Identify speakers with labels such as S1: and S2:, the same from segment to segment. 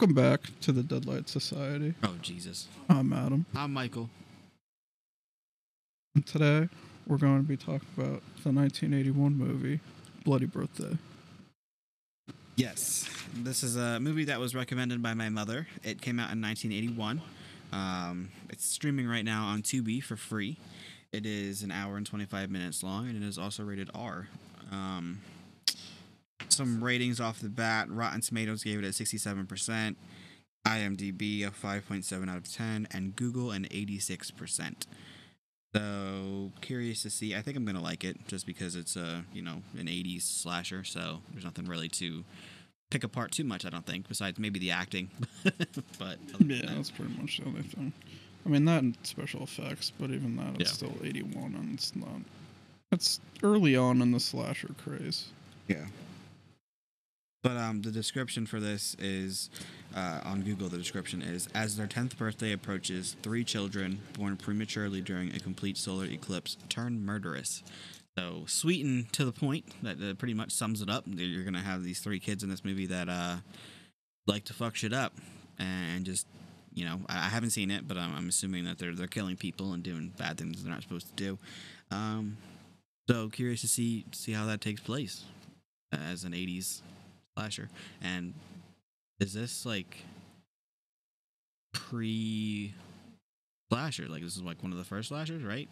S1: Welcome back to the Deadlight Society.
S2: Oh Jesus!
S1: I'm Adam.
S2: I'm Michael.
S1: And today we're going to be talking about the 1981 movie Bloody Birthday.
S2: Yes, this is a movie that was recommended by my mother. It came out in 1981. Um, it's streaming right now on Tubi for free. It is an hour and 25 minutes long, and it is also rated R. Um, some ratings off the bat: Rotten Tomatoes gave it a 67%, IMDb a 5.7 out of 10, and Google an 86%. So curious to see. I think I'm gonna like it just because it's a you know an '80s slasher. So there's nothing really to pick apart too much. I don't think besides maybe the acting. but
S1: Yeah,
S2: that-
S1: that's pretty much the only thing. I mean, not and special effects, but even that, it's
S2: Yeah.
S1: still 81, and it's not. It's early on in the slasher craze.
S2: yeah. But um, the description for this is uh, on Google. The description is: As their tenth birthday approaches, three children born prematurely during a complete solar eclipse turn murderous. So sweet and to the point. That, that pretty much sums it up. You're gonna have these three kids in this movie that uh, like to fuck shit up and just you know I, I haven't seen it, but I'm, I'm assuming that they're they're killing people and doing bad things they're not supposed to do. Um, so curious to see see how that takes place as an '80s slasher. And is this like pre slasher? Like this is like one of the first slashers, right?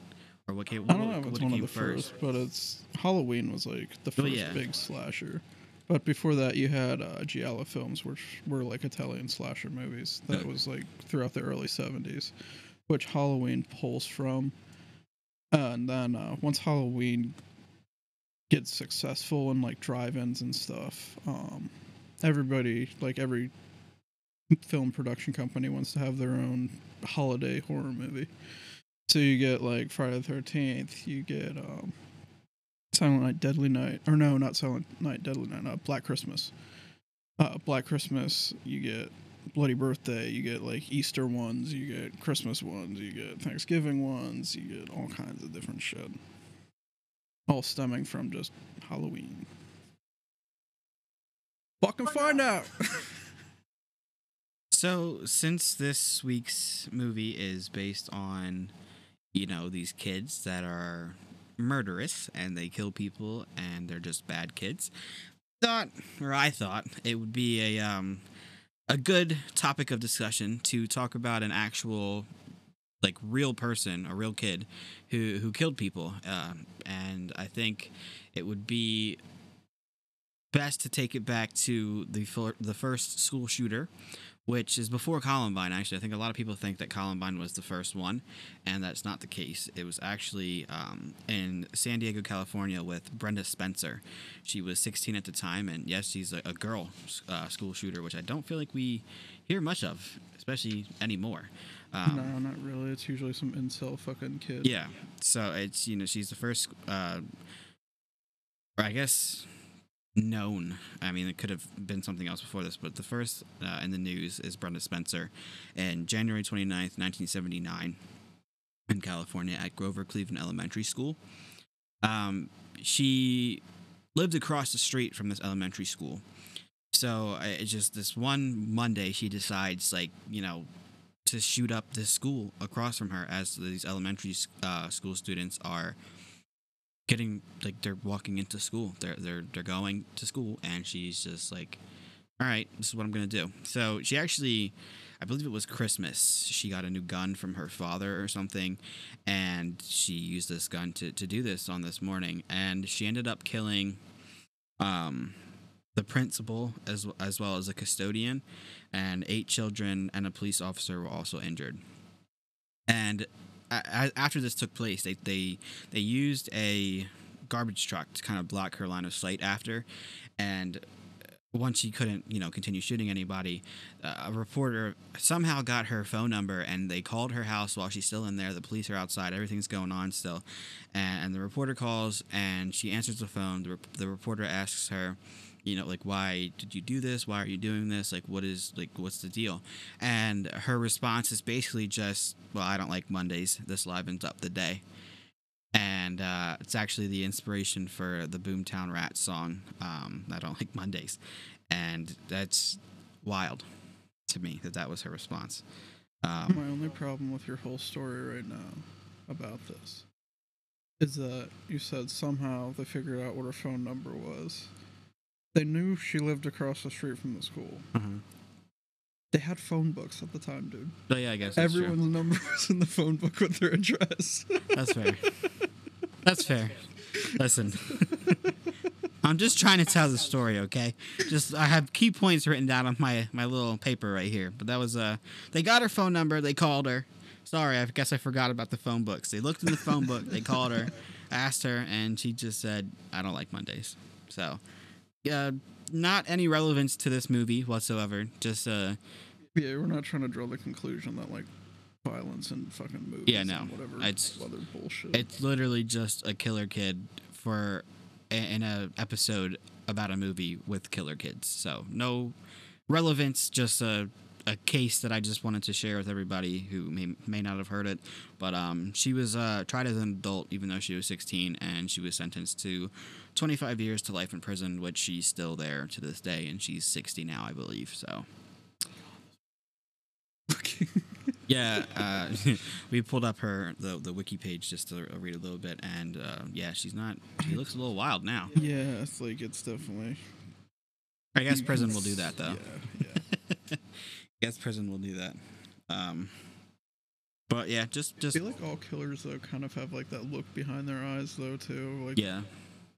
S2: Or what came?
S1: I don't
S2: what-
S1: know if it's one of the first, but it's Halloween was like the
S2: Oh,
S1: first
S2: yeah.
S1: big slasher. But before that, you had uh, Giallo films, which were like Italian slasher movies. That was like throughout the early 70s, which Halloween pulls from. Uh, and then uh, once Halloween gets successful in like drive-ins and stuff, um, everybody, like every film production company, wants to have their own holiday horror movie. So you get like Friday the Thirteenth, you get um, Silent Night, Deadly Night, or no, not Silent Night, Deadly Night, uh, Black Christmas. Uh, Black Christmas, you get Bloody Birthday, you get like Easter ones, you get Christmas ones, you get Thanksgiving ones, you get all kinds of different shit. All stemming from just Halloween. Fucking find out.
S2: So, since this week's movie is based on, you know, these kids that are murderous and they kill people and they're just bad kids, thought, or I thought, it would be a um a good topic of discussion to talk about an actual like real person, a real kid who who killed people, um, and I think it would be best to take it back to the fir- the first school shooter which is before Columbine. Actually, I think a lot of people think that Columbine was the first one, and that's not the case. It was actually um, in San Diego, California, with Brenda Spencer. She was 16 at the time, and yes, she's a, a girl uh, school shooter, which I don't feel like we hear much of, especially anymore. Um,
S1: no, not really. It's usually some incel fucking kid.
S2: yeah. So it's you know she's the first, uh, or I guess known. I mean, it could have been something else before this, but the first uh, in the news is Brenda Spencer, in January 29th, 1979, in California at Grover Cleveland Elementary School. Um, she lived across the street from this elementary school. So uh, it's just this one Monday, she decides, like, you know, to shoot up this school across from her as these elementary uh, school students are getting like they're walking into school. They're they're they're going to school and she's just like all right this is what i'm gonna do. So she actually i believe it was christmas she got a new gun from her father or something and she used this gun to, to do this on this morning and she ended up killing um the principal as as well as a custodian and eight children and a police officer were also injured. And a- after this took place they they they used a garbage truck to kind of block her line of sight after. And once she couldn't you know continue shooting anybody uh, a reporter somehow got her phone number and they called her house while she's still in there. The police are outside. Everything's going on still. And, the reporter calls and she answers the phone. The, rep- the reporter asks her you know like why did you do this why are you doing this like what is like what's the deal and her response is basically just well i don't like mondays this livens up the day and uh, it's actually the inspiration for the Boomtown Rats song. Um, I don't like Mondays, and that's wild to me that that was her response. Um,
S1: My only problem with your whole story right now about this is that you said somehow they figured out what her phone number was. They knew she lived across the street from the school.
S2: mhm.
S1: They had phone books at the time, dude.
S2: Oh yeah, I guess that's true.
S1: Everyone's number was in the phone book with their address.
S2: That's fair. That's fair. Listen, I'm just trying to tell the story, okay? Just I have key points written down on my my little paper right here. But that was uh, they got her phone number, they called her. Sorry, I guess I forgot about the phone books. They looked in the phone book, they called her, asked her, and she just said, "I don't like Mondays." So, yeah, not any relevance to this movie whatsoever. Just uh,
S1: yeah, we're not trying to draw the conclusion that like violence and fucking movies.
S2: Yeah, no.
S1: and whatever
S2: It's-
S1: other bullshit.
S2: It's literally just a killer kid for in a episode about a movie with killer kids. So no relevance, just a a case that I just wanted to share with everybody who may may not have heard it. But um, she was uh, tried as an adult, even though she was 16, and she was sentenced to 25 years to life in prison, which she's still there to this day, and she's 60 now, I believe. So. Yeah, uh, we pulled up her the the wiki page just to read a little bit, and uh, yeah, she's not. She looks a little wild now.
S1: yeah, it's like it's definitely.
S2: I guess prison will do that though.
S1: Yeah, yeah.
S2: I guess prison will do that. Um, but yeah, just just.
S1: I feel like all killers though kind of have like that look behind their eyes though too, like
S2: yeah,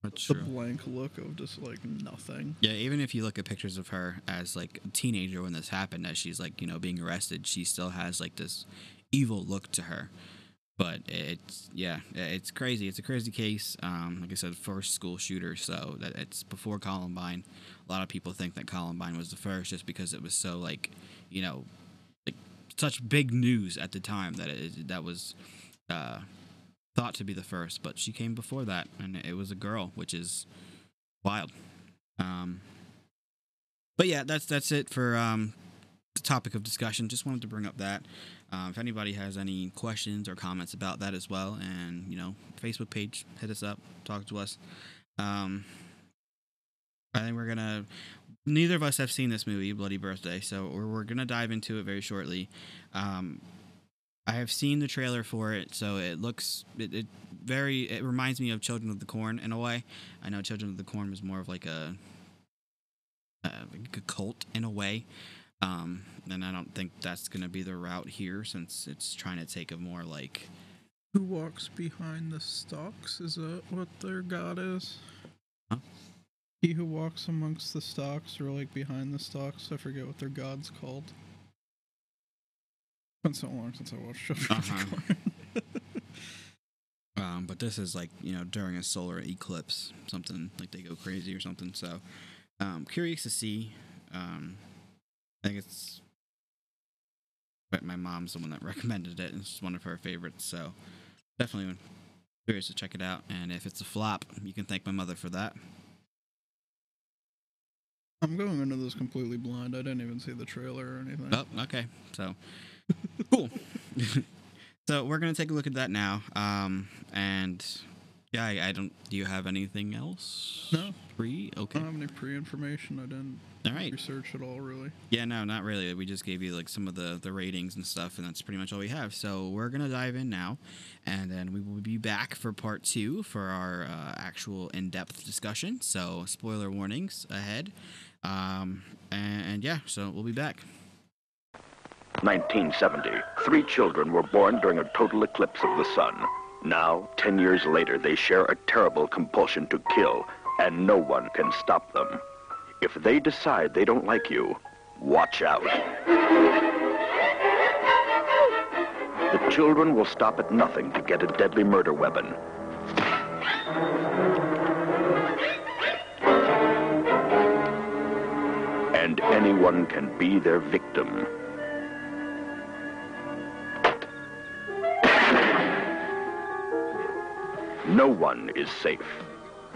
S2: that's
S1: the
S2: true.
S1: blank look of just like nothing.
S2: Yeah, even if you look at pictures of her as like a teenager when this happened, as she's like you know being arrested, she still has like this evil look to her. But it's yeah, it's crazy. It's a crazy case. Um, like I said, first school shooter, so that it's before Columbine. A lot of people think that Columbine was the first, just because it was so like, you know, like such big news at the time that it that was uh, thought to be the first. But she came before that, and it was a girl, which is wild. Um, but yeah, that's that's it for um, the topic of discussion. Just wanted to bring up that. Um, if anybody has any questions or comments about that as well, and you know, Facebook page, hit us up, talk to us. Um, I think we're gonna. Neither of us have seen this movie, Bloody Birthday, so we're, we're gonna dive into it very shortly. Um, I have seen the trailer for it, so it looks it, it very. It reminds me of Children of the Corn in a way. I know Children of the Corn was more of like a, uh, a cult in a way. Um, and I don't think that's going to be the route here since it's trying to take a more like.
S1: Who walks behind the stalks? Is that what their god is?
S2: Huh?
S1: He who walks amongst the stalks, or like behind the stalks. I forget what their god's called. Been so long since I watched the
S2: Uh-huh. Um, but this is like you know during a solar eclipse, something like they go crazy or something. So, um, curious to see. Um, I think it's. But my mom's the one that recommended it, and it's one of her favorites. So, definitely curious to check it out. And if it's a flop, you can thank my mother for that.
S1: I'm going into this completely blind. I didn't even see the trailer or anything.
S2: Oh, okay. So, cool. so we're gonna take a look at that now. Um, and yeah, I, I don't. Do you have anything else?
S1: No.
S2: Pre. Okay.
S1: I don't have any pre-information. I didn't
S2: All right.
S1: research at all, really.
S2: Yeah. No, not really. We just gave you like some of the the ratings and stuff, and that's pretty much all we have. So we're gonna dive in now, and then we will be back for part two for our uh, actual in depth discussion. So spoiler warnings ahead. Um, and, and yeah, so we'll be back.
S3: 1970. Three children were born during a total eclipse of the sun. Now, 10 years later, they share a terrible compulsion to kill, and no one can stop them. If they decide they don't like you, watch out. The children will stop at nothing to get a deadly murder weapon. And anyone can be their victim. No one is safe.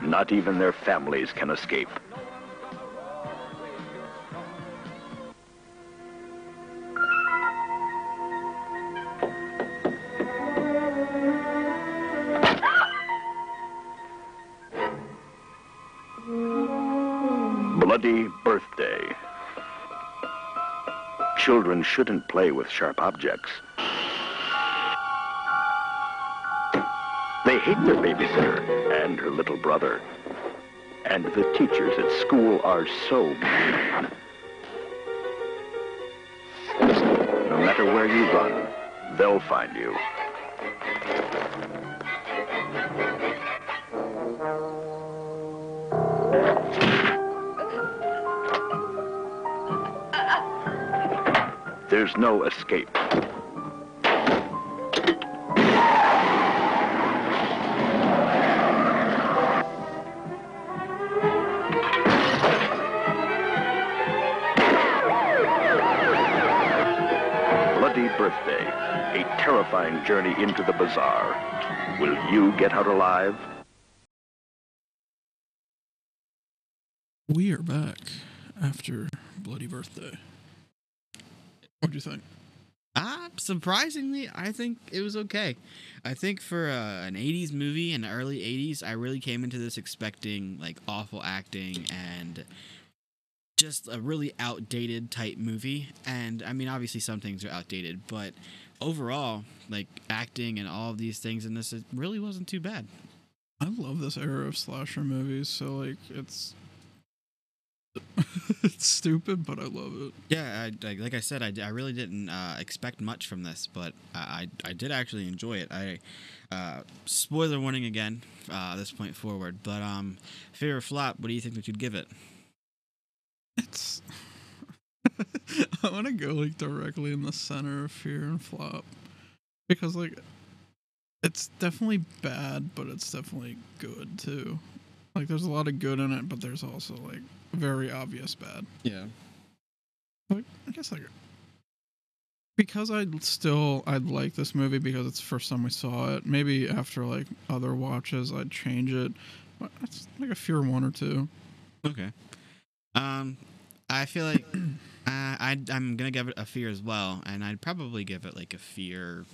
S3: Not even their families can escape. Bloody birthday. Children shouldn't play with sharp objects. Hate their babysitter and her little brother. And the teachers at school are so mean. No matter where you run, they'll find you. There's no escape. Terrifying journey into the bizarre. Will you get out alive?
S1: We are back after Bloody Birthday. What'd you think?
S2: Ah, surprisingly, I think it was okay. I think for uh, an '80s movie in the early '80s, I really came into this expecting like awful acting and just a really outdated type movie. And I mean, obviously, some things are outdated, but overall, like acting and all of these things in this, it really wasn't too bad.
S1: I love this era of slasher movies, so like it's it's stupid, but I love it.
S2: Yeah, I, like, like I said, I, I really didn't uh, expect much from this, but I, I I did actually enjoy it. I uh, spoiler warning again uh, this point forward, but um, favorite flop. What do you think that you'd give it?
S1: It's I want to go like directly in the center of fear and flop because like it's definitely bad, but it's definitely good too. Like there's a lot of good in it, but there's also like very obvious bad.
S2: Yeah.
S1: Like I guess like because I still I'd like this movie because it's the first time we saw it. Maybe after like other watches I'd change it. But it's like a fear one or two.
S2: Okay. Um, I feel like uh, I I'm gonna give it a fear as well, and I'd probably give it like a fear.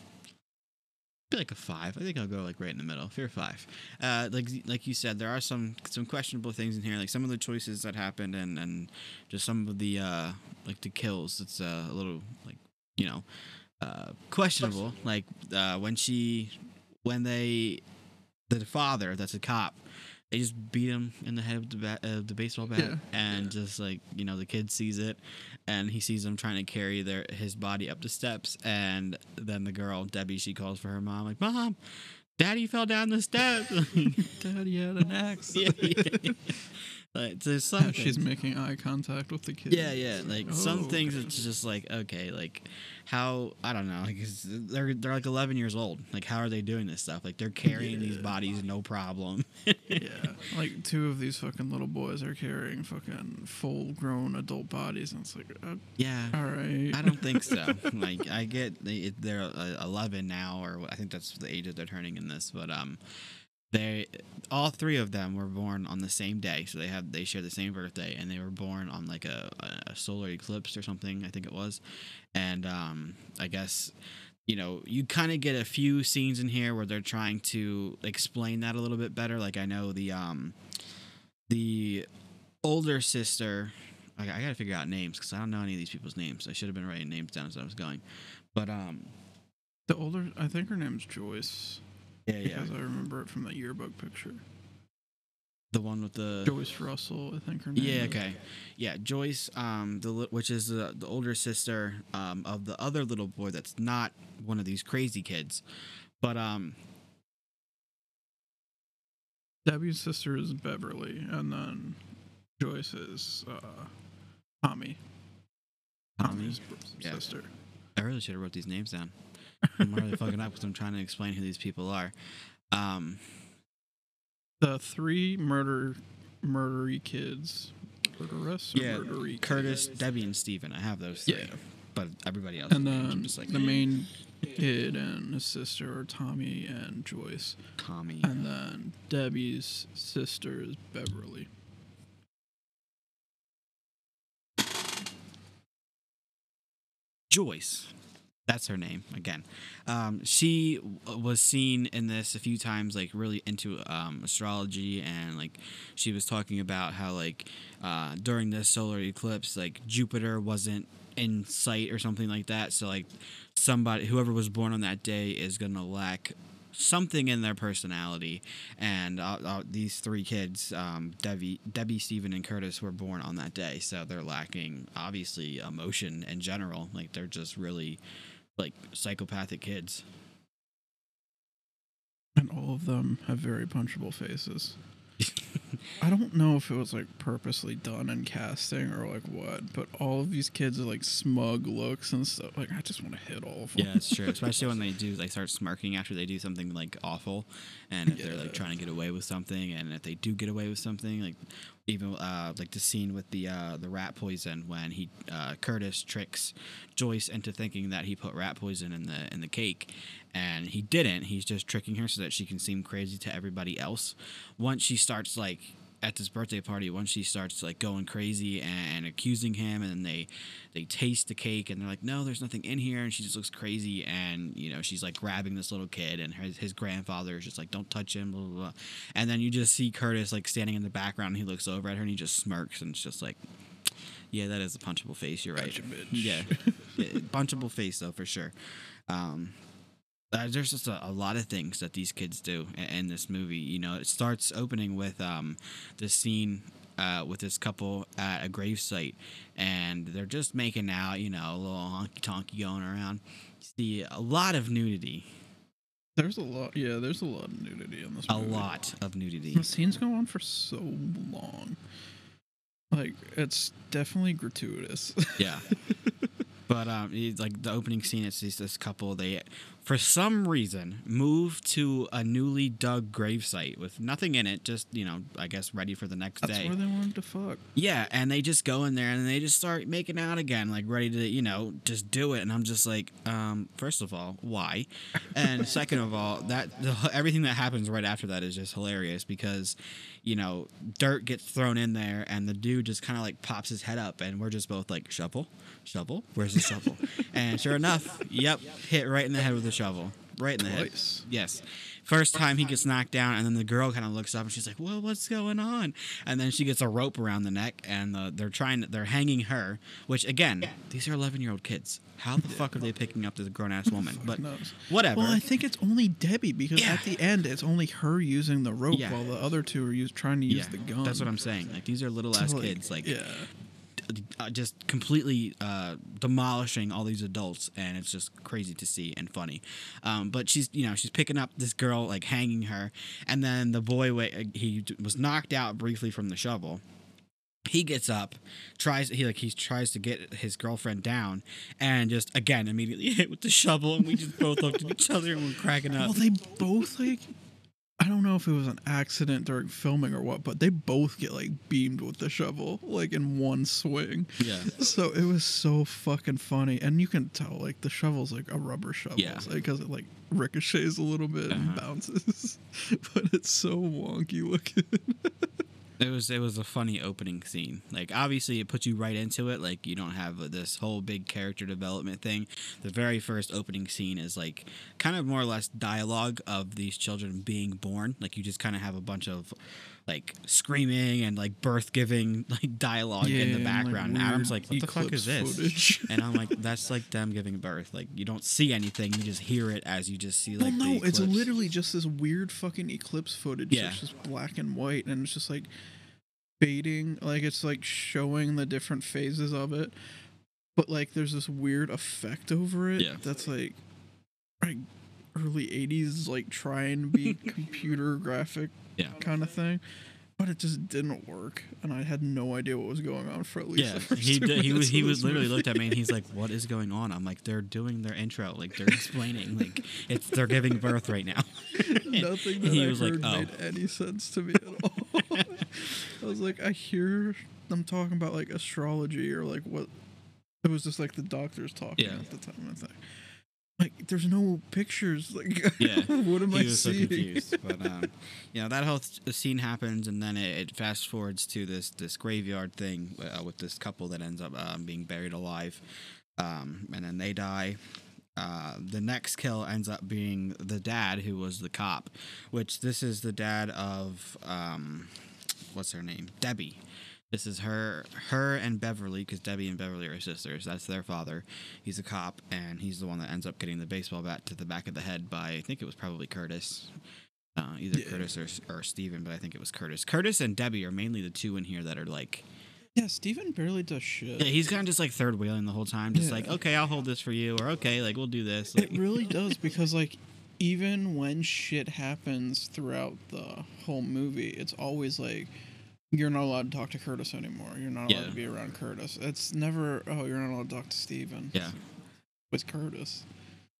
S2: be Like a five, I think I'll go like right in the middle. Fear five. Uh, like like you said, there are some some questionable things in here, like some of the choices that happened, and and just some of the uh like the kills. It's uh, a little like you know uh questionable. Like uh when she when they the father that's a cop they just beat him in the head with the bat, uh, the baseball bat,
S1: Yeah.
S2: and just like you know, the kid sees it, and he sees them trying to carry their his body up the steps, and then the girl Debbie she calls for her mom like, "Mom, Daddy fell down the steps."
S1: Daddy had an axe.
S2: yeah, yeah. Like there's some
S1: She's
S2: things-
S1: making eye contact with the kid.
S2: yeah, yeah. Like some
S1: Oh,
S2: things,
S1: okay.
S2: it's just like okay, like how I don't know. Like they're they're like 11 years old. Like how are they doing this stuff? Like they're carrying these bodies no problem.
S1: Yeah. Like two of these fucking little boys are carrying fucking full grown adult bodies, and it's like, uh,
S2: yeah.
S1: all right.
S2: I don't think so. like I get they, they're uh, 11 now, or I think that's the age that they're turning in this. But um, they all three of them were born on the same day, so they have they share the same birthday, and they were born on like a, a solar eclipse or something. I think it was, and um, I guess you know you kind of get a few scenes in here where they're trying to explain that a little bit better. Like I know the um, the older sister. I, I gotta figure out names because I don't know any of these people's names. I should have been writing names down as I was going, but um,
S1: The older, I think her name's Joyce,
S2: yeah, yeah,
S1: because I remember it from the yearbook picture.
S2: the one with the
S1: Joyce Russell, I think her name.
S2: Yeah, okay. Yeah, Joyce, um, the which is the, the older sister um, of the other little boy that's not one of these crazy kids, but um,
S1: Debbie's sister is Beverly, and then Joyce is uh, Tommy.
S2: Tommy?
S1: Tommy's
S2: Yeah.
S1: sister.
S2: I really should have wrote these names down. I'm really fucking up because I'm trying to explain who these people are. Um,
S1: The three murder, murdery kids. Murderous?
S2: Yeah,
S1: murdery
S2: Curtis,
S1: kids?
S2: Debbie, and Steven. I have those three.
S1: Yeah.
S2: But everybody else,
S1: And then
S2: just like
S1: the main kid and his sister are Tommy and Joyce.
S2: Tommy.
S1: And then Debbie's sister is Beverly.
S2: Joyce. That's her name again. Um, she w- was seen in this a few times, like really into um, astrology, and like she was talking about how like uh, during this solar eclipse, like Jupiter wasn't in sight or something like that. So like somebody, whoever was born on that day, is gonna lack something in their personality. And uh, uh, these three kids, um, Debbie, Debbie, Steven, and Curtis, were born on that day, so they're lacking obviously emotion in general. Like they're just really like psychopathic kids.
S1: And all of them have very punchable faces. I don't know if it was like purposely done in casting or like what, but all of these kids are like smug looks and stuff. Like I just want to hit all of them.
S2: Yeah, it's true. Especially when they do, they start smirking after they do something like awful, and if they're like trying to get away with something, and if they do get away with something, like even uh, like the scene with the uh, the rat poison when he uh, Curtis tricks Joyce into thinking that he put rat poison in the in the cake, and he didn't. He's just tricking her so that she can seem crazy to everybody else. Once she starts like at this birthday party once she starts like going crazy and, accusing him and then they they taste the cake and they're like no there's nothing in here and she just looks crazy and you know she's like grabbing this little kid and his, his grandfather is just like don't touch him blah, blah blah. And then you just see curtis like standing in the background and he looks over at her and he just smirks and it's just like yeah that is a punchable face you're right. Yeah, yeah punchable face though for sure. Um uh, there's just a, a lot of things that these kids do in, in this movie. You know, it starts opening with um, this scene uh, with this couple at a gravesite, and they're just making out. You know, a little honky tonky going around. You See a lot of nudity,
S1: There's a lot. Yeah, there's a lot of nudity in this.
S2: a
S1: movie.
S2: lot of nudity.
S1: The scenes go on for so long. Like it's definitely gratuitous.
S2: Yeah. But um, like the opening scene, it's just this couple. They, for some reason, move to a newly dug gravesite with nothing in it. Just you know, I guess ready for the next
S1: That's
S2: day.
S1: That's where they wanted to fuck.
S2: Yeah, and they just go in there and they just start making out again, like ready to, you know, just do it. And I'm just like, um, first of all, why? And second of all, that the, everything that happens right after that is just hilarious because, you know, dirt gets thrown in there and the dude just kind of like pops his head up and we're just both like, shovel, shovel, where's the shovel? and sure enough, yep, hit right in the head with the shovel, right in the head.
S1: Twice.
S2: Yes. First time he gets knocked down, and then the girl kind of looks up and she's like, "Well, what's going on?" And then she gets a rope around the neck, and uh, they're trying, they're hanging her. Which again, these are eleven-year-old kids. How the fuck are they picking up this grown-ass woman? But
S1: knows?
S2: whatever.
S1: Well, I think it's only Debbie because
S2: Yeah.
S1: at the end it's only her using the rope
S2: Yeah.
S1: while the other two are use, trying to use
S2: yeah,
S1: the gun.
S2: that's what I'm saying. Like these are little
S1: So,
S2: ass kids. Like
S1: yeah,
S2: uh, just completely uh, demolishing all these adults, and it's just crazy to see and funny. Um, but she's, you know, she's picking up this girl, like hanging her, and then the boy, he was knocked out briefly from the shovel. He gets up, tries he like he tries to get his girlfriend down, and just again immediately hit with the shovel, and we just both looked at each other and we're cracking up.
S1: Well, they both like. I don't know if it was an accident during filming or what, but they both get like beamed with the shovel, like in one swing.
S2: yeah,
S1: So it was so fucking funny, and you can tell like the shovel's like a rubber shovel,
S2: Yeah.
S1: because it like ricochets a little bit and
S2: Uh-huh.
S1: bounces, but it's so wonky looking.
S2: It was it was a funny opening scene. Like obviously it puts you right into it. Like you don't have this whole big character development thing. The very first opening scene is like kind of more or less dialogue of these children being born. Like you just kind of have a bunch of like screaming and like birth giving like dialogue in the
S1: and, like,
S2: background. and Adam's like, "What the fuck is this?"
S1: footage.
S2: and I'm like, "That's like them giving birth. Like you don't see anything. You just hear it as you just see like
S1: well, no, it's literally just this weird fucking eclipse footage.
S2: Yeah.
S1: that's just black and white, and it's just like fading, like it's like showing the different phases of it, but like there's this weird effect over it
S2: Yeah.
S1: that's like like early '80s, like trying to be computer graphic
S2: Yeah.
S1: kind of thing. But it just didn't work, and I had no idea what was going on for at least
S2: Yeah,
S1: the first
S2: he did, he was he was literally
S1: movie.
S2: looked at me and he's like, "What is going on?" I'm like, "They're doing their intro, like they're explaining, like it's they're giving birth right now."
S1: Nothing that
S2: he
S1: I
S2: was like, "Oh."
S1: made any sense to me at all. I was like, I hear them talking about like astrology or like what. It was just like the doctors talking
S2: Yeah.
S1: at the time. I think. Like, there's no pictures. Like,
S2: Yeah,
S1: what am
S2: he
S1: I
S2: was so
S1: seeing?
S2: confused. But um, you know that whole th- scene happens, and then it, it fast forwards to this this graveyard thing uh, with this couple that ends up um, being buried alive, um, and then they die, uh, the next kill ends up being the dad who was the cop, which this is the dad of um, what's her name, Debbie. This is her, her and Beverly, because Debbie and Beverly are sisters. That's their father. He's a cop, and he's the one that ends up getting the baseball bat to the back of the head by I think it was probably Curtis, uh, either
S1: Yeah.
S2: Curtis or or Steven, but I think it was Curtis. Curtis and Debbie are mainly the two in here that are like,
S1: Yeah, Steven barely does shit.
S2: yeah, he's kind of just like third wheeling the whole time, just
S1: Yeah.
S2: like, okay, I'll hold this for you, or okay, like we'll do this. Like,
S1: It really does because like even when shit happens throughout the whole movie, it's always like you're not allowed to talk to Curtis anymore. You're not allowed
S2: Yeah.
S1: to be around Curtis. It's never oh you're not allowed to talk to Steven.
S2: yeah.
S1: With Curtis.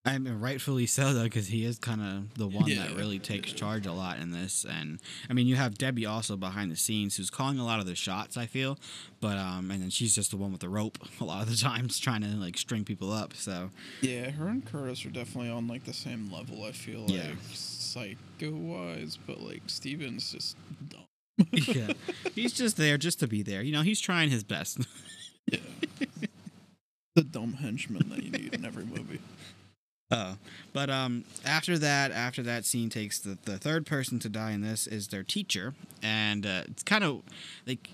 S2: I mean, rightfully so though, because he is kind of the one that really takes charge a lot in this. And I mean, you have Debbie also behind the scenes, who's calling a lot of the shots. I feel, but um, and then she's just the one with the rope a lot of the times, trying to like string people up. So
S1: Yeah, her and Curtis are definitely on like the same level, I feel like
S2: Yeah.
S1: psycho wise, but like Steven's just dumb.
S2: yeah, he's just there just to be there. You know, he's trying his best.
S1: Yeah. the dumb henchman that you need in every movie.
S2: Uh, but um, after that, after that scene takes the the third person to die in this is their teacher, and uh, it's kind of like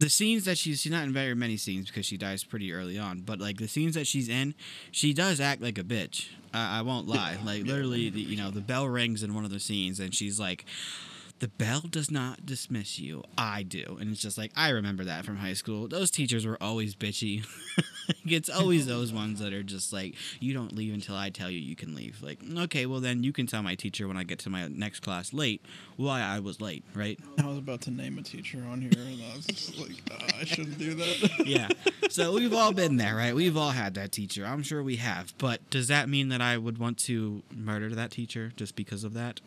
S2: the scenes that she's she's not in very many scenes because she dies pretty early on. But like the scenes that she's in, she does act like a bitch. I, I won't lie. Like literally, the, you know, the bell rings in one of the scenes, and she's like. The bell does not dismiss you. I do. And it's just like, I remember that from high school. Those teachers were always bitchy. it's always those ones that are just like, you don't leave until I tell you you can leave. Like, okay, well, then you can tell my teacher when I get to my next class late why I was late, right?
S1: I was about to name a teacher on here, and I was just like, "Ah, I shouldn't do that.
S2: yeah. So we've all been there, right? We've all had that teacher. I'm sure we have. But does that mean that I would want to murder that teacher just because of that?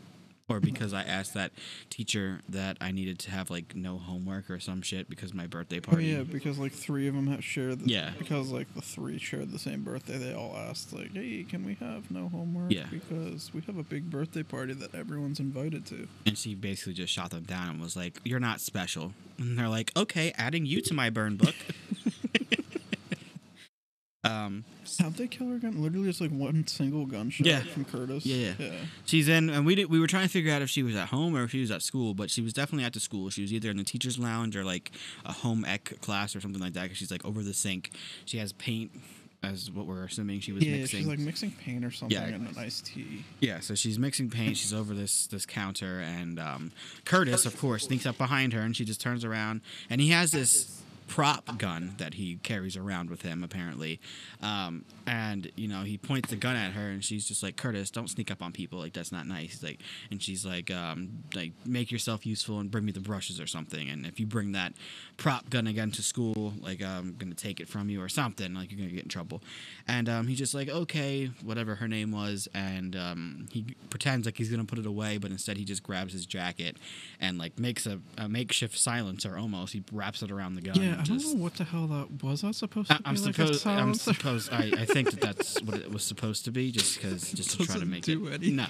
S2: Or because I asked that teacher that I needed to have like no homework or some shit because my birthday party.
S1: Oh yeah, because like three of them have shared. The,
S2: Yeah.
S1: Because like the three shared the same birthday, they all asked like, "Hey, can we have no homework?
S2: Yeah.
S1: Because we have a big birthday party that everyone's invited to."
S2: And she basically just shot them down and was like, "You're not special." And they're like, "Okay, adding you to my burn book." um,
S1: How'd they kill her again? Literally just like one single gunshot
S2: Yeah.
S1: from Curtis.
S2: Yeah, yeah.
S1: yeah.
S2: she's in, and we did, we were trying to figure out if she was at home or if she was at school, but she was definitely at the school. She was either in the teachers' lounge or like a home ec class or something like that. Because she's like over the sink. She has paint, as what we're assuming she was
S1: Yeah,
S2: mixing.
S1: she's like mixing paint or something
S2: Yeah.
S1: in an iced tea.
S2: Yeah, so she's mixing paint. She's over this this counter, and um, Curtis, of course, sneaks up behind her, and she just turns around, and he has this prop gun that he carries around with him, apparently. Um, and you know, he points the gun at her, and she's just like, "Curtis, don't sneak up on people. Like that's not nice." He's like, and she's like, um, "Like make yourself useful and bring me the brushes or something. And if you bring that prop gun again to school, like I'm gonna take it from you or something. Like you're gonna get in trouble." And um, he's just like, "Okay, whatever her name was," and um, he pretends like he's gonna put it away, but instead he just grabs his jacket and like makes a, a makeshift silencer almost. He wraps it around the gun.
S1: Yeah, I don't know what the hell that was. That supposed to
S2: I, I'm
S1: like
S2: supposed. I'm supposed. I, I think that that's what it was supposed to be, just because, just to try to make
S1: do
S2: it.
S1: anything.
S2: No,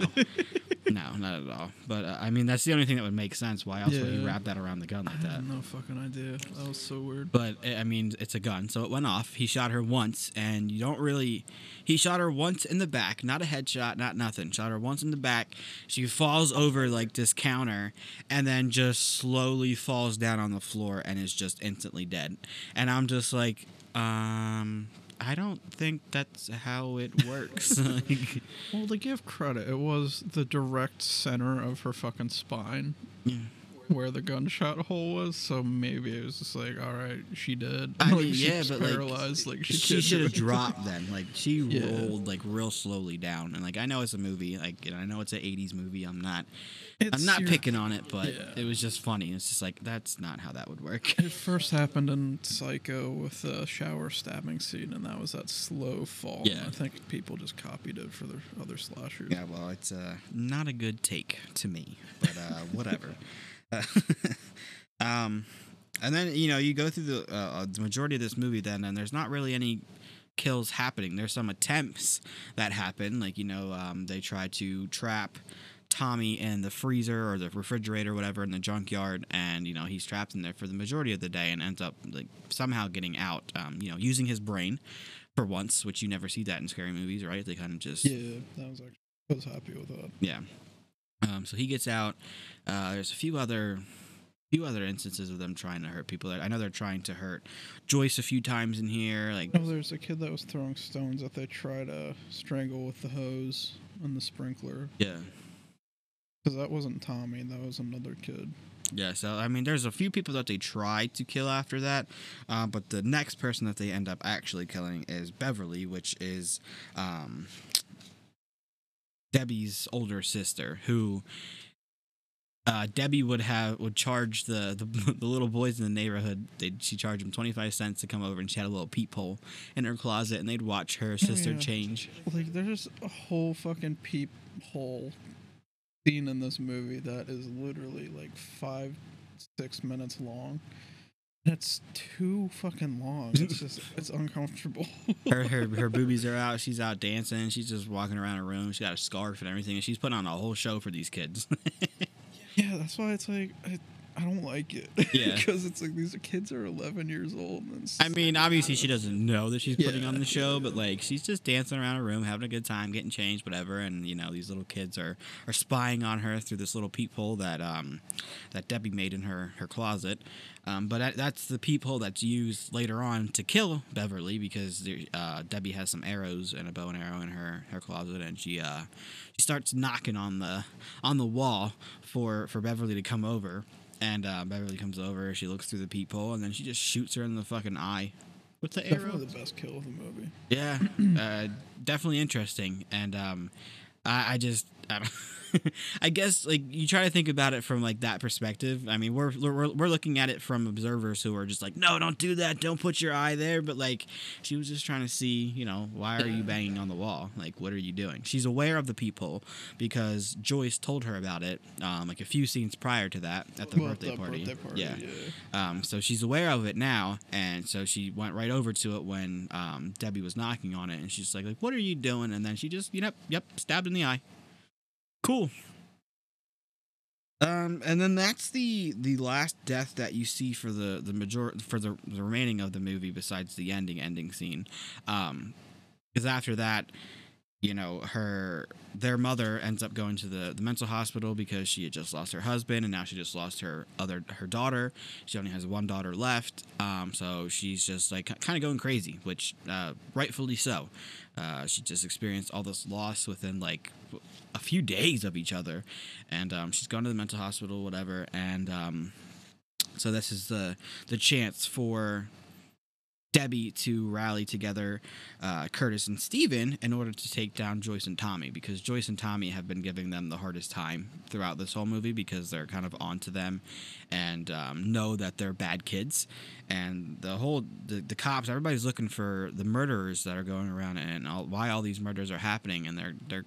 S2: no, not at all. But uh, I mean, that's the only thing that would make sense. Why else would he
S1: Yeah.
S2: wrap that around the gun like
S1: I
S2: that?
S1: have no fucking idea. That was so weird.
S2: But uh, I mean, it's a gun, so it went off. He shot her once, and you don't really. He shot her once in the back, not a headshot, not nothing. Shot her once in the back. She falls over like this counter, and then just slowly falls down on the floor and is just instantly dead. And I'm just like, um, I don't think that's how it works. Like,
S1: Well, to give credit, it was the direct center of her fucking spine
S2: Yeah.
S1: Where the gunshot hole was. So maybe it was just like, all right, she did.
S2: I
S1: Like,
S2: mean, yeah, but like
S1: paralyzed. Like, she,
S2: she should have dropped then. Like she
S1: Yeah.
S2: rolled like real slowly down, and like I know it's a movie, like know, I know it's an '80s movie. I'm not, I'm not
S1: your-
S2: picking on it, but
S1: Yeah.
S2: it was just funny. It's just like that's not how that would work.
S1: It first happened in Psycho with the shower stabbing scene, and that was that slow fall.
S2: Yeah.
S1: I think people just copied it for their other slashers.
S2: yeah, well, it's uh, not a good take to me, but uh, whatever. Uh, um, and then you know you go through the uh, the majority of this movie, then, and there's not really any kills happening. There's some attempts that happen, like you know um, they try to trap Tommy in the freezer or the refrigerator, or whatever, in the junkyard, and you know he's trapped in there for the majority of the day and ends up like somehow getting out, um, you know, using his brain. for once, which you never see that in scary movies, right? They kind of just
S1: Yeah, that was actually. I was happy with that.
S2: yeah. Um, so he gets out. Uh, there's a few other few other instances of them trying to hurt people. I know they're trying to hurt Joyce a few times in here. Like
S1: Oh, there's a kid that was throwing stones that they try to strangle with the hose and the sprinkler.
S2: yeah.
S1: Because that wasn't Tommy, that was another kid.
S2: Yeah, so I mean, there's a few people that they try to kill after that, uh, but the next person that they end up actually killing is Beverly, which is um, Debbie's older sister, who uh, Debbie would have would charge the, the the little boys in the neighborhood. They she charged them twenty five cents to come over, and she had a little peephole in her closet, and they'd watch her sister
S1: yeah.
S2: change.
S1: Like, there's a whole fucking peephole scene in this movie that is literally like five, six minutes long. That's too fucking long. It's just, it's uncomfortable.
S2: Her, her her boobies are out. She's out dancing. She's just walking around her room. She got a scarf and everything, and she's putting on a whole show for these kids.
S1: yeah, that's why it's like, I, I don't like it.
S2: Yeah.
S1: Because it's like these kids are 11 years old. And it's
S2: I mean, obviously she doesn't know that she's putting
S1: Yeah.
S2: on the show, but like she's just dancing around her room, having a good time, getting changed, whatever. And you know, these little kids are are spying on her through this little peephole that um that Debbie made in her her closet. Um, but that, that's the peephole that's used later on to kill Beverly because there, uh, Debbie has some arrows and a bow and arrow in her her closet, and she uh she starts knocking on the on the wall for for Beverly to come over. And uh, Beverly comes over. She looks through the peephole, and then she just shoots her in the fucking eye with the arrow.
S1: definitely the best kill of the movie.
S2: Yeah, uh, definitely interesting. And um, I, I just, I don't. I guess like you try to think about it from like that perspective. I mean, we're we're we're looking at it from observers who are just like, no, don't do that, don't put your eye there. But like, she was just trying to see, you know, why are you banging on the wall? Like, what are you doing? She's aware of the peephole because Joyce told her about it, um, like a few scenes prior to that at the
S1: Well,
S2: birthday
S1: the
S2: party.
S1: birthday party,
S2: yeah.
S1: yeah.
S2: Um, so she's aware of it now, and so she went right over to it when um, Debbie was knocking on it, and she's like, like, "What are you doing?" And then she just, yep, yep, stabbed in the eye. Cool. Um, and then that's the the last death that you see for the the major for the, the remaining of the movie, besides the ending ending scene. Um, because after that, you know her their mother ends up going to the, the mental hospital because she had just lost her husband and now she just lost her other her daughter she only has one daughter left um, so she's just like kind of going crazy which uh, rightfully so uh, she just experienced all this loss within like a few days of each other and um, she's gone to the mental hospital whatever and um, so this is the the chance for Debbie to rally together uh, Curtis and Steven in order to take down Joyce and Tommy because Joyce and Tommy have been giving them the hardest time throughout this whole movie because they're kind of onto them and um, know that they're bad kids. And the whole the, the cops, everybody's looking for the murderers that are going around and all, why all these murders are happening, and they're they're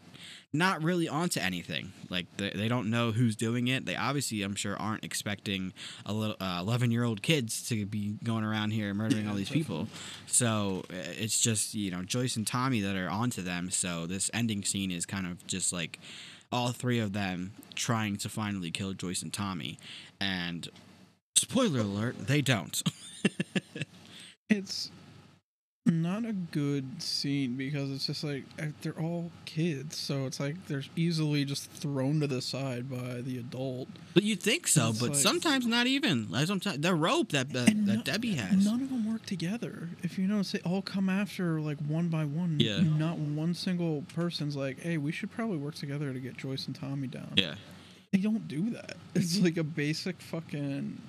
S2: not really onto anything. Like they, they don't know who's doing it. They obviously, I'm sure, aren't expecting a little eleven year old kids to be going around here murdering all these people. So uh, it's just you know Joyce and Tommy that are onto them. So this ending scene is kind of just like all three of them trying to finally kill Joyce and Tommy, and spoiler alert, they don't.
S1: It's not a good scene because it's just like uh, they're all kids, so it's like they're easily just thrown to the side by the adult.
S2: But you think so, but
S1: like-
S2: sometimes not even. Like sometimes the rope that that, that
S1: no-
S2: Debbie has.
S1: None of them work together. If you notice, they all come after like one by one.
S2: Yeah.
S1: Not one single person's like, "Hey, we should probably work together to get Joyce and Tommy down."
S2: Yeah.
S1: They don't do that. It's like a basic fucking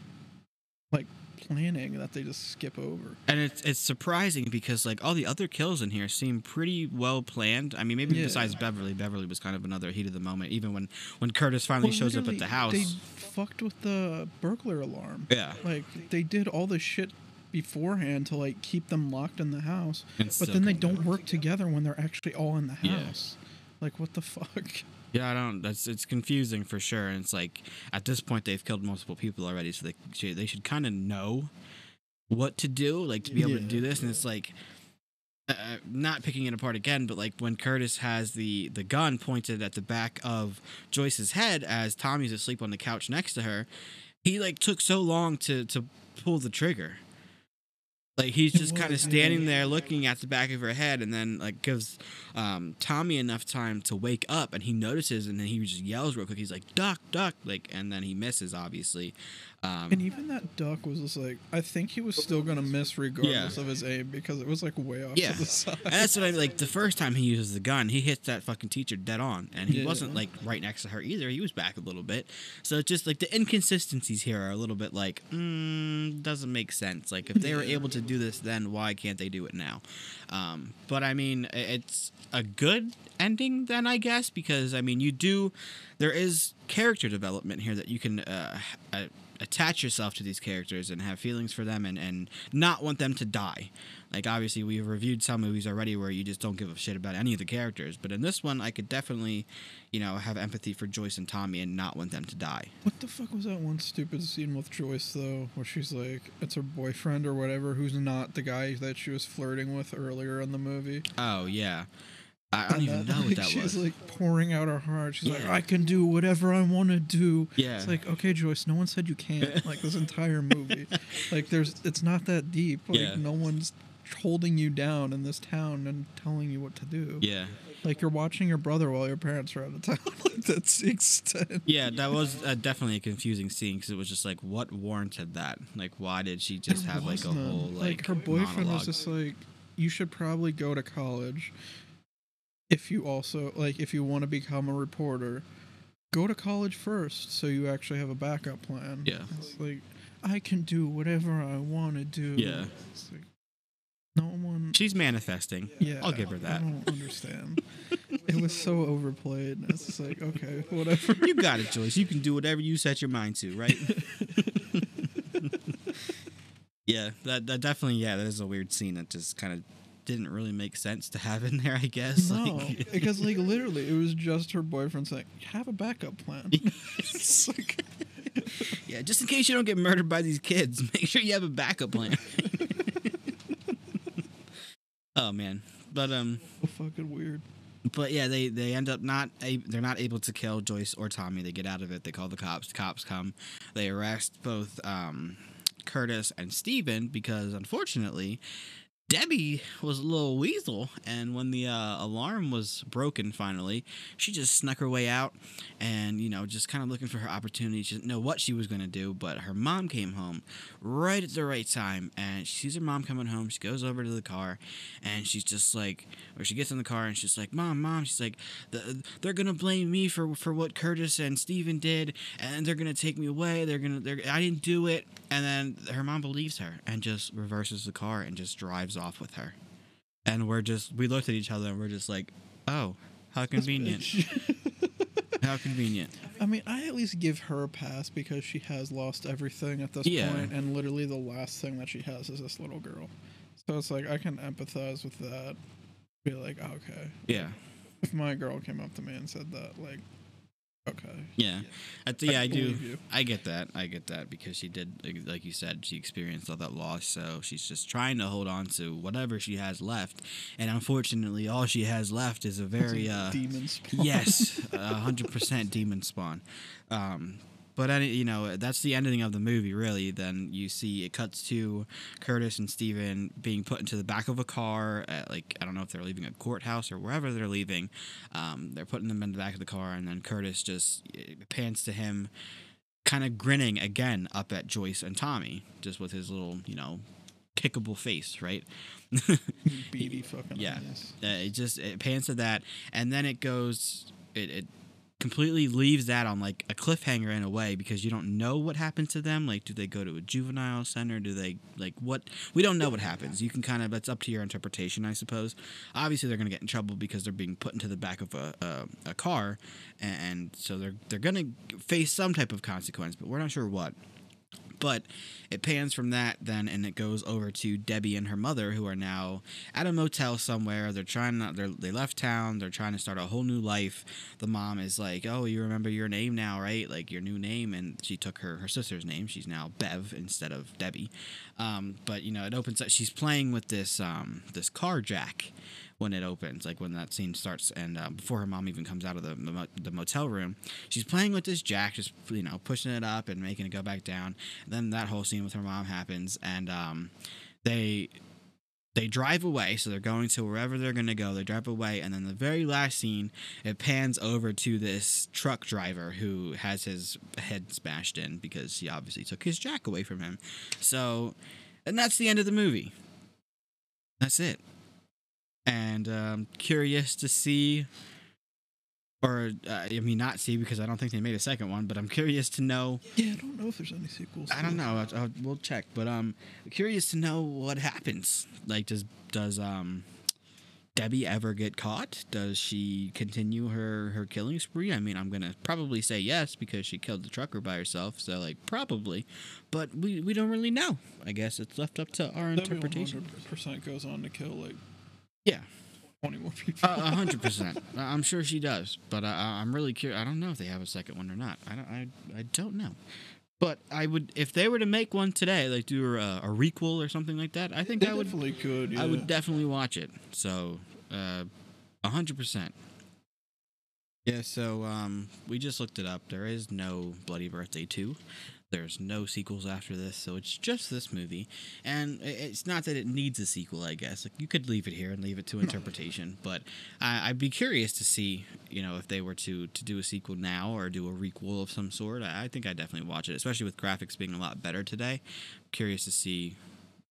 S1: like planning that they just skip over.
S2: And it's it's surprising because like all the other kills in here seem pretty well planned. I mean, maybe
S1: Yeah.
S2: besides Beverly, Beverly was kind of another heat of the moment. Even when when Curtis finally
S1: Well,
S2: shows up at the house.
S1: They fucked with the burglar alarm.
S2: Yeah.
S1: Like they did all this shit beforehand to like keep them locked in the house,
S2: And
S1: but then they don't work together when they're actually all in the
S2: Yeah.
S1: house. Like what the fuck?
S2: Yeah, I don't. That's it's confusing for sure. And it's like at this point they've killed multiple people already, so they should- they should kind of know what to do, like to be able to do this. And it's like uh, not picking it apart again, but like when Curtis has the the gun pointed at the back of Joyce's head as Tommy's asleep on the couch next to her, he like took so long to to pull the trigger. Like he's just kind of standing there looking at the back of her head, and then like gives um, Tommy enough time to wake up, and he notices, and then he just yells real quick. He's like, "Duck, duck!" Like, and then he misses, obviously. Um,
S1: And even that duck was just like, I think he was still gonna miss regardless
S2: Yeah.
S1: of his aim because it was like way off
S2: Yeah.
S1: to the side.
S2: And that's what I like. The first time he uses the gun, he hits that fucking teacher dead on, and he
S1: Yeah.
S2: wasn't like right next to her either. He was back a little bit, so it's just like the inconsistencies here are a little bit like mm, doesn't make sense. Like if they were able to do this, then why can't they do it now? Um, but I mean, it's a good ending then, I guess, because I mean, you do there is character development here that you can uh, uh, attach yourself to these characters and have feelings for them and, and not want them to die. Like obviously we've reviewed some movies already where you just don't give a shit about any of the characters, but in this one I could definitely, you know, have empathy for Joyce and Tommy and not want them to die.
S1: What the fuck was that one stupid scene with Joyce though, where she's like, it's her boyfriend or whatever, who's not the guy that she was flirting with earlier in the movie.
S2: Oh yeah. I, don't even know what
S1: like,
S2: that
S1: she's
S2: was.
S1: like pouring out her heart. She's like, I can do whatever I want to do.
S2: Yeah.
S1: It's like, okay, Joyce, no one said you can't. Like this entire movie, like there's, it's not that deep. Like
S2: Yeah.
S1: no one's holding you down in this town and telling you what to do.
S2: yeah.
S1: Like you're watching your brother while your parents are out of town. like that's the extent.
S2: Yeah, that was uh, definitely a confusing scene because it was just like, what warranted that? Like, why did she just have like a
S1: none.
S2: whole like,
S1: her boyfriend
S2: monologue?
S1: was just like you should probably go to college if you also like if you want to become a reporter go to college first so you actually have a backup plan
S2: Yeah.
S1: it's like i can do whatever i want to do
S2: Yeah.
S1: it's like no one
S2: She's manifesting.
S1: yeah
S2: I'll give her that.
S1: i don't understand it was so overplayed and it's like okay whatever
S2: You got it, Joyce. You can do whatever you set your mind to, right? yeah, that, that definitely, yeah, that is a weird scene that just kind of didn't really make sense to have in there, I guess.
S1: No,
S2: Like,
S1: because like literally, it was just her boyfriend saying, "Have a backup plan." like,
S2: yeah, just in case you don't get murdered by these kids, make sure you have a backup plan. oh man, but um,
S1: so fucking weird.
S2: but yeah, they they end up not a- they're not able to kill Joyce or Tommy. They get out of it. They call the cops. The cops come. They arrest both um, Curtis and Steven because unfortunately. Debbie was a little weasel, and when the uh, alarm was broken finally, she just snuck her way out and, you know, just kind of looking for her opportunity. She didn't know what she was going to do, but her mom came home right at the right time, and she sees her mom coming home. She goes over to the car, and she's just like, or she gets in the car, and she's like, Mom, Mom, she's like, "The- they're going to blame me for, for what Curtis and Steven did, and they're going to take me away. They're going to, I didn't do it. And then her mom believes her and just reverses the car and just drives off with her. And we're just, we looked at each other and we're just like, oh, how convenient. how convenient.
S1: I mean, I at least give her a pass because she has lost everything at this
S2: Yeah.
S1: point, and literally the last thing that she has is this little girl. So it's like I can empathize with that. Be like, okay,
S2: Yeah.
S1: if my girl came up to me and said that, like, okay,
S2: Yeah, I th- yeah, I, do.
S1: you.
S2: I get that. I get that because she did, like- like you said, she experienced all that loss. So she's just trying to hold on to whatever she has left, and unfortunately, all she has left is a very uh,
S1: demon spawn.
S2: yes, hundred percent demon spawn. Um, but any, you know, that's the ending of the movie. Really, then you see it cuts to Curtis and Steven being put into the back of a car. At, like I don't know if they're leaving a courthouse or wherever they're leaving. Um, they're putting them in the back of the car, and then Curtis just eh, pans to him, kind of grinning again up at Joyce and Tommy, just with his little, you know, kickable face, right?
S1: beady fucking
S2: Yeah. Uh, it just it pans to that, and then it goes. It, it completely leaves that on like a cliffhanger in a way because you don't know what happens to them. Like, do they go to a juvenile center? Do they like what? We don't know what happens. You can kind of that's up to your interpretation, I suppose. Obviously, they're gonna get in trouble because they're being put into the back of a a, a car, and, and so they're they're gonna face some type of consequence, but we're not sure what. But it pans from that then, and it goes over to Debbie and her mother, who are now at a motel somewhere. They're trying not. They're, they left town. They're trying to start a whole new life. The mom is like, "Oh, you remember your name now, right? Like your new name." And she took her her sister's name. She's now Bev instead of Debbie. Um, but you know, it opens up. She's playing with this um, this car jack when it opens, like when that scene starts, and uh, before her mom even comes out of the, the the motel room, she's playing with this jack, just you know pushing it up and making it go back down. And then that whole scene with her mom happens, and um, they they drive away so they're going to wherever they're going to go they drive away and then the very last scene it pans over to this truck driver who has his head smashed in because he obviously took his jack away from him. So and that's the end of the movie. That's it and um curious to see or uh, i mean not see because i don't think they made a second one but i'm curious to know
S1: Yeah, I don't know if there's any sequels.
S2: I don't know. I'll, I'll, we'll check. But um, curious to know what happens. Like, does does um, Debbie ever get caught? Does she continue her her killing spree? I mean, I'm gonna probably say yes because she killed the trucker by herself. So like probably, but we we don't really know. I guess it's left up to our interpretation.
S1: Percent goes on to kill like
S2: Yeah,
S1: twenty more people.
S2: Uh, a hundred percent. I- I'm sure she does, but I, I'm really curious. I don't know if they have a second one or not. I don't. I, I don't know. But I would, if they were to make one today, like do a, a requel or something like that. I think
S1: they
S2: I would.
S1: definitely could. Yeah.
S2: I would definitely watch it. So, uh, a hundred percent. Yeah. So, um, we just looked it up. There is no Bloody Birthday two. There's no sequels after this, so it's just this movie. And it's not that it needs a sequel, I guess. Like you could leave it here and leave it to interpretation. But I, I'd be curious to see, you know, if they were to to do a sequel now or do a requel of some sort. I, I think I'd definitely watch it, especially with graphics being a lot better today. curious to see,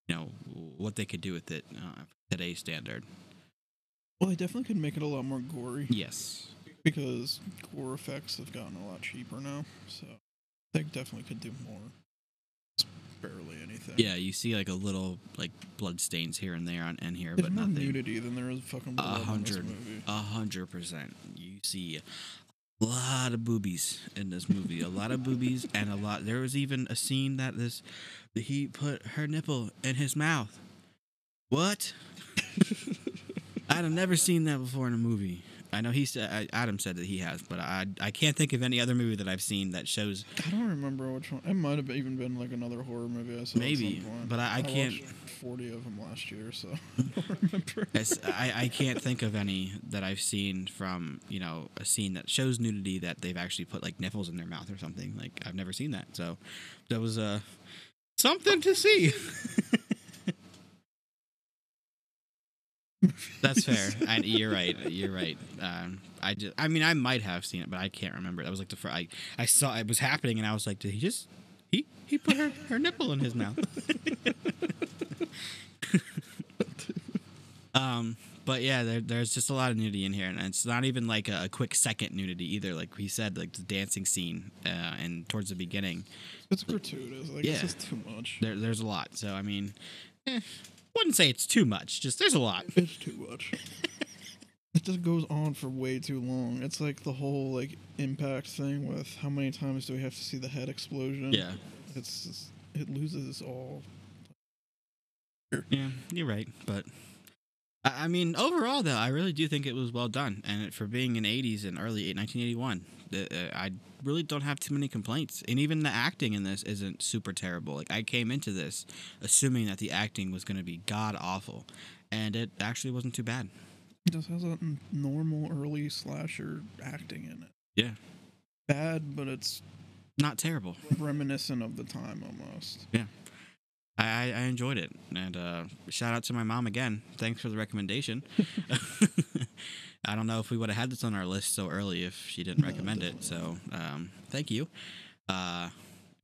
S2: you know, what they could do with it uh, today's standard.
S1: Well, they definitely could make it a lot more gory
S2: Yes.
S1: because gore effects have gotten a lot cheaper now. So they definitely could do more. It's barely anything.
S2: Yeah, you see like a little like blood stains here and there on and here,
S1: There's
S2: but
S1: more
S2: nothing.
S1: nudity than there is fucking
S2: A
S1: blood in this
S2: hundred,
S1: movie.
S2: a hundred percent. You see a lot of boobies in this movie. A lot of boobies and a lot. There was even a scene that this that he put her nipple in his mouth. What? I'd have never seen that before in a movie. I know he said Adam said that he has, but I I can't think of any other movie that I've seen that shows
S1: I don't remember which one. It might have even been like another horror movie I saw.
S2: Maybe,
S1: at some point.
S2: but I- I can't-
S1: Forty of them last year, so I don't remember.
S2: I, I can't think of any that I've seen from you know a scene that shows nudity that they've actually put like nipples in their mouth or something. Like I've never seen that, so that was uh, something to see. That's fair. I, you're right. You're right. Um, I just, I mean, I might have seen it, but I can't remember. That was like the first. I, I saw it was happening, and I was like, did he just he he put her her nipple in his mouth? um, but yeah, there, there's just a lot of nudity in here, and it's not even like a, a quick second nudity either. Like we said, like the dancing scene, uh, and towards the beginning,
S1: It's gratuitous. Like
S2: Yeah.
S1: it's just too much.
S2: there, there's a lot. So I mean, eh, wouldn't say it's too much. Just there's a lot.
S1: It's too much. it just goes on for way too long. It's like the whole like impact thing with how many times do we have to see the head explosion?
S2: Yeah,
S1: It's just, it loses all.
S2: yeah, you're right. But I, I mean, overall though, I really do think it was well done, and it, for being in '80s and early 1981, the, uh, I really don't have too many complaints. And even the acting in this isn't super terrible. Like I came into this assuming that the acting was going to be god awful, and it actually wasn't too bad.
S1: It just has a normal early slasher acting in it.
S2: Yeah.
S1: Bad, but it's
S2: Not terrible.
S1: reminiscent of the time almost.
S2: Yeah. I I enjoyed it, and uh, shout out to my mom again. Thanks for the recommendation. I don't know if we would have had this on our list so early if she didn't recommend it. So um, thank you. Uh,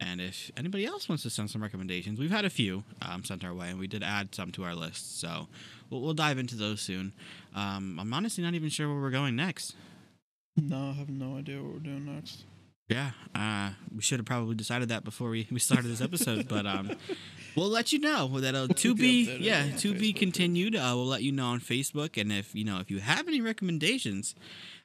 S2: and if anybody else wants to send some recommendations, we've had a few um, sent our way, and we did add some to our list. So we'll, we'll dive into those soon. Um, I'm honestly not even sure where we're going next.
S1: No, I have no idea what we're doing next.
S2: Yeah, uh, we should have probably decided that before we, we started this episode, but um, we'll let you know that uh, to be
S1: updated
S2: yeah
S1: on
S2: to be continued. Uh, we'll let you know on Facebook, and if you know if you have any recommendations,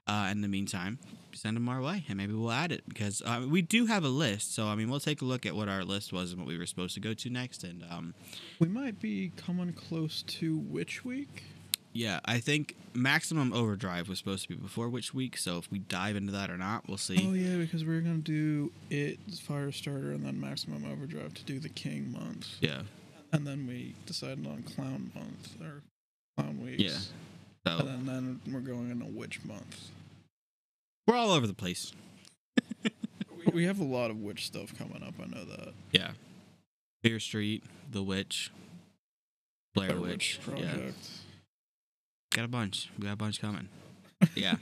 S2: uh, in the meantime, send them our way, and maybe we'll add it because uh, we do have a list. So I mean, we'll take a look at what our list was and what we were supposed to go to next, and um,
S1: We might be coming close to Witch Week.
S2: Yeah, I think Maximum Overdrive was supposed to be before Witch Week. So if we dive into that or not, we'll see.
S1: Oh yeah, because we are gonna do it Firestarter and then Maximum Overdrive to do the King month,
S2: Yeah,
S1: and then we decided on Clown month or Clown weeks.
S2: Yeah. so
S1: And then, then we're going into Witch month.
S2: we're all over the place.
S1: We have a lot of witch stuff coming up. I know that.
S2: Yeah. Fear Street, The Witch. Blair
S1: Blair
S2: Witch.
S1: Witch
S2: Yeah,
S1: Project.
S2: Got a bunch. We got a bunch coming. Yeah.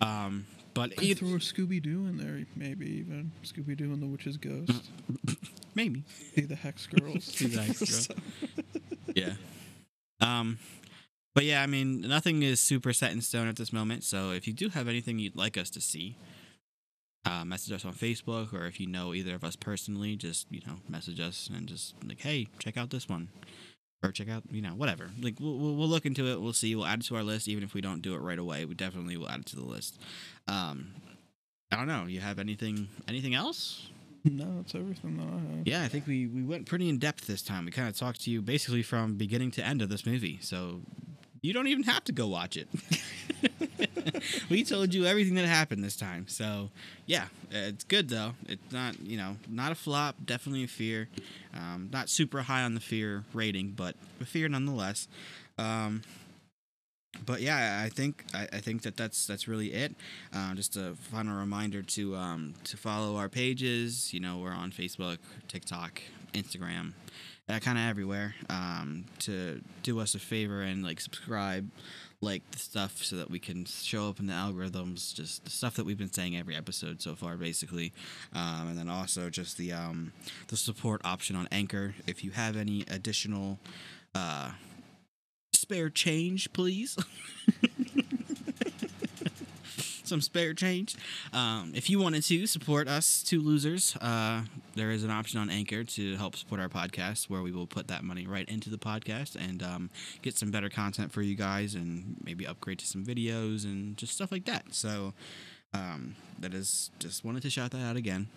S2: um, but
S1: Could
S2: either,
S1: throw a Scooby Doo in there, maybe even Scooby Doo and the Witch's Ghost.
S2: maybe.
S1: Be the Hex Girls.
S2: Be the Hex Girl. yeah. Um, but yeah, I mean, nothing is super set in stone at this moment. So if you do have anything you'd like us to see, uh, message us on Facebook, or if you know either of us personally, just you know, message us and just like, hey, check out this one, or check out, you know, whatever. Like we'll we'll, we'll look into it. We'll see. We'll add it to our list, even if we don't do it right away. We definitely will add it to the list. Um, I don't know. You have anything anything else?
S1: no, that's everything that I have.
S2: Yeah, I think we, we went pretty in depth this time. We kind of talked to you basically from beginning to end of this movie. So you don't even have to go watch it. we told you everything that happened this time. So yeah, it's good though. It's not, you know, not a flop, definitely a fear. Um, not super high on the fear rating, but a fear nonetheless. Um, but yeah, I think I, I think that that's that's really it. Uh, just a final reminder to um, to follow our pages. You know, we're on Facebook, TikTok, Instagram, uh, kind of everywhere. Um, to do us a favor and like subscribe, like the stuff, so that we can show up in the algorithms. Just the stuff that we've been saying every episode so far, basically. Um, and then also just the um, the support option on Anchor. If you have any additional. Uh, spare change, please. Some spare change. Um, if you wanted to support us, two losers, uh, there is an option on Anchor to help support our podcast where we will put that money right into the podcast and um, get some better content for you guys and maybe upgrade to some videos and just stuff like that. So um, that is just wanted to shout that out again.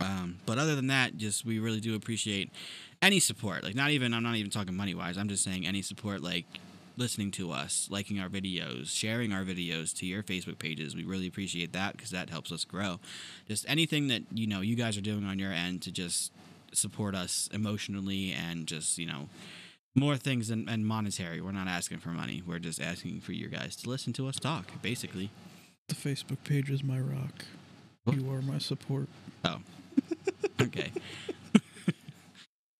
S2: Um, but other than that, just we really do appreciate any support. Like not even I'm not even talking money wise. I'm just saying any support like listening to us, liking our videos, sharing our videos to your Facebook pages. We really appreciate that because that helps us grow. Just anything that you know you guys are doing on your end to just support us emotionally and just you know more things than and monetary. We're not asking for money. We're just asking for you guys to listen to us talk, basically.
S1: The Facebook page is my rock.
S2: What?
S1: You are my support.
S2: Oh, okay.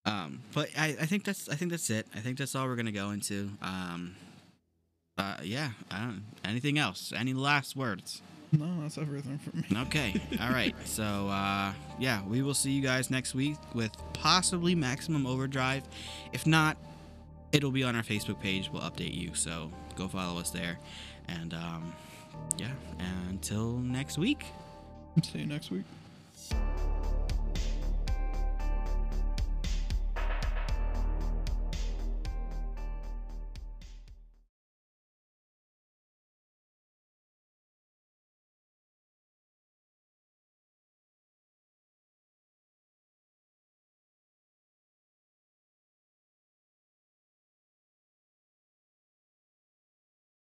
S2: Um, but I, I think that's I think that's it. I think that's all we're gonna go into. Um, uh, yeah. I don't. Anything else? Any last words?
S1: No, that's everything for me.
S2: Okay. All right. So uh, yeah, we will see you guys next week with possibly Maximum Overdrive. If not, it'll be on our Facebook page. We'll update you. So go follow us there. And um, yeah. Until next week.
S1: See you next week.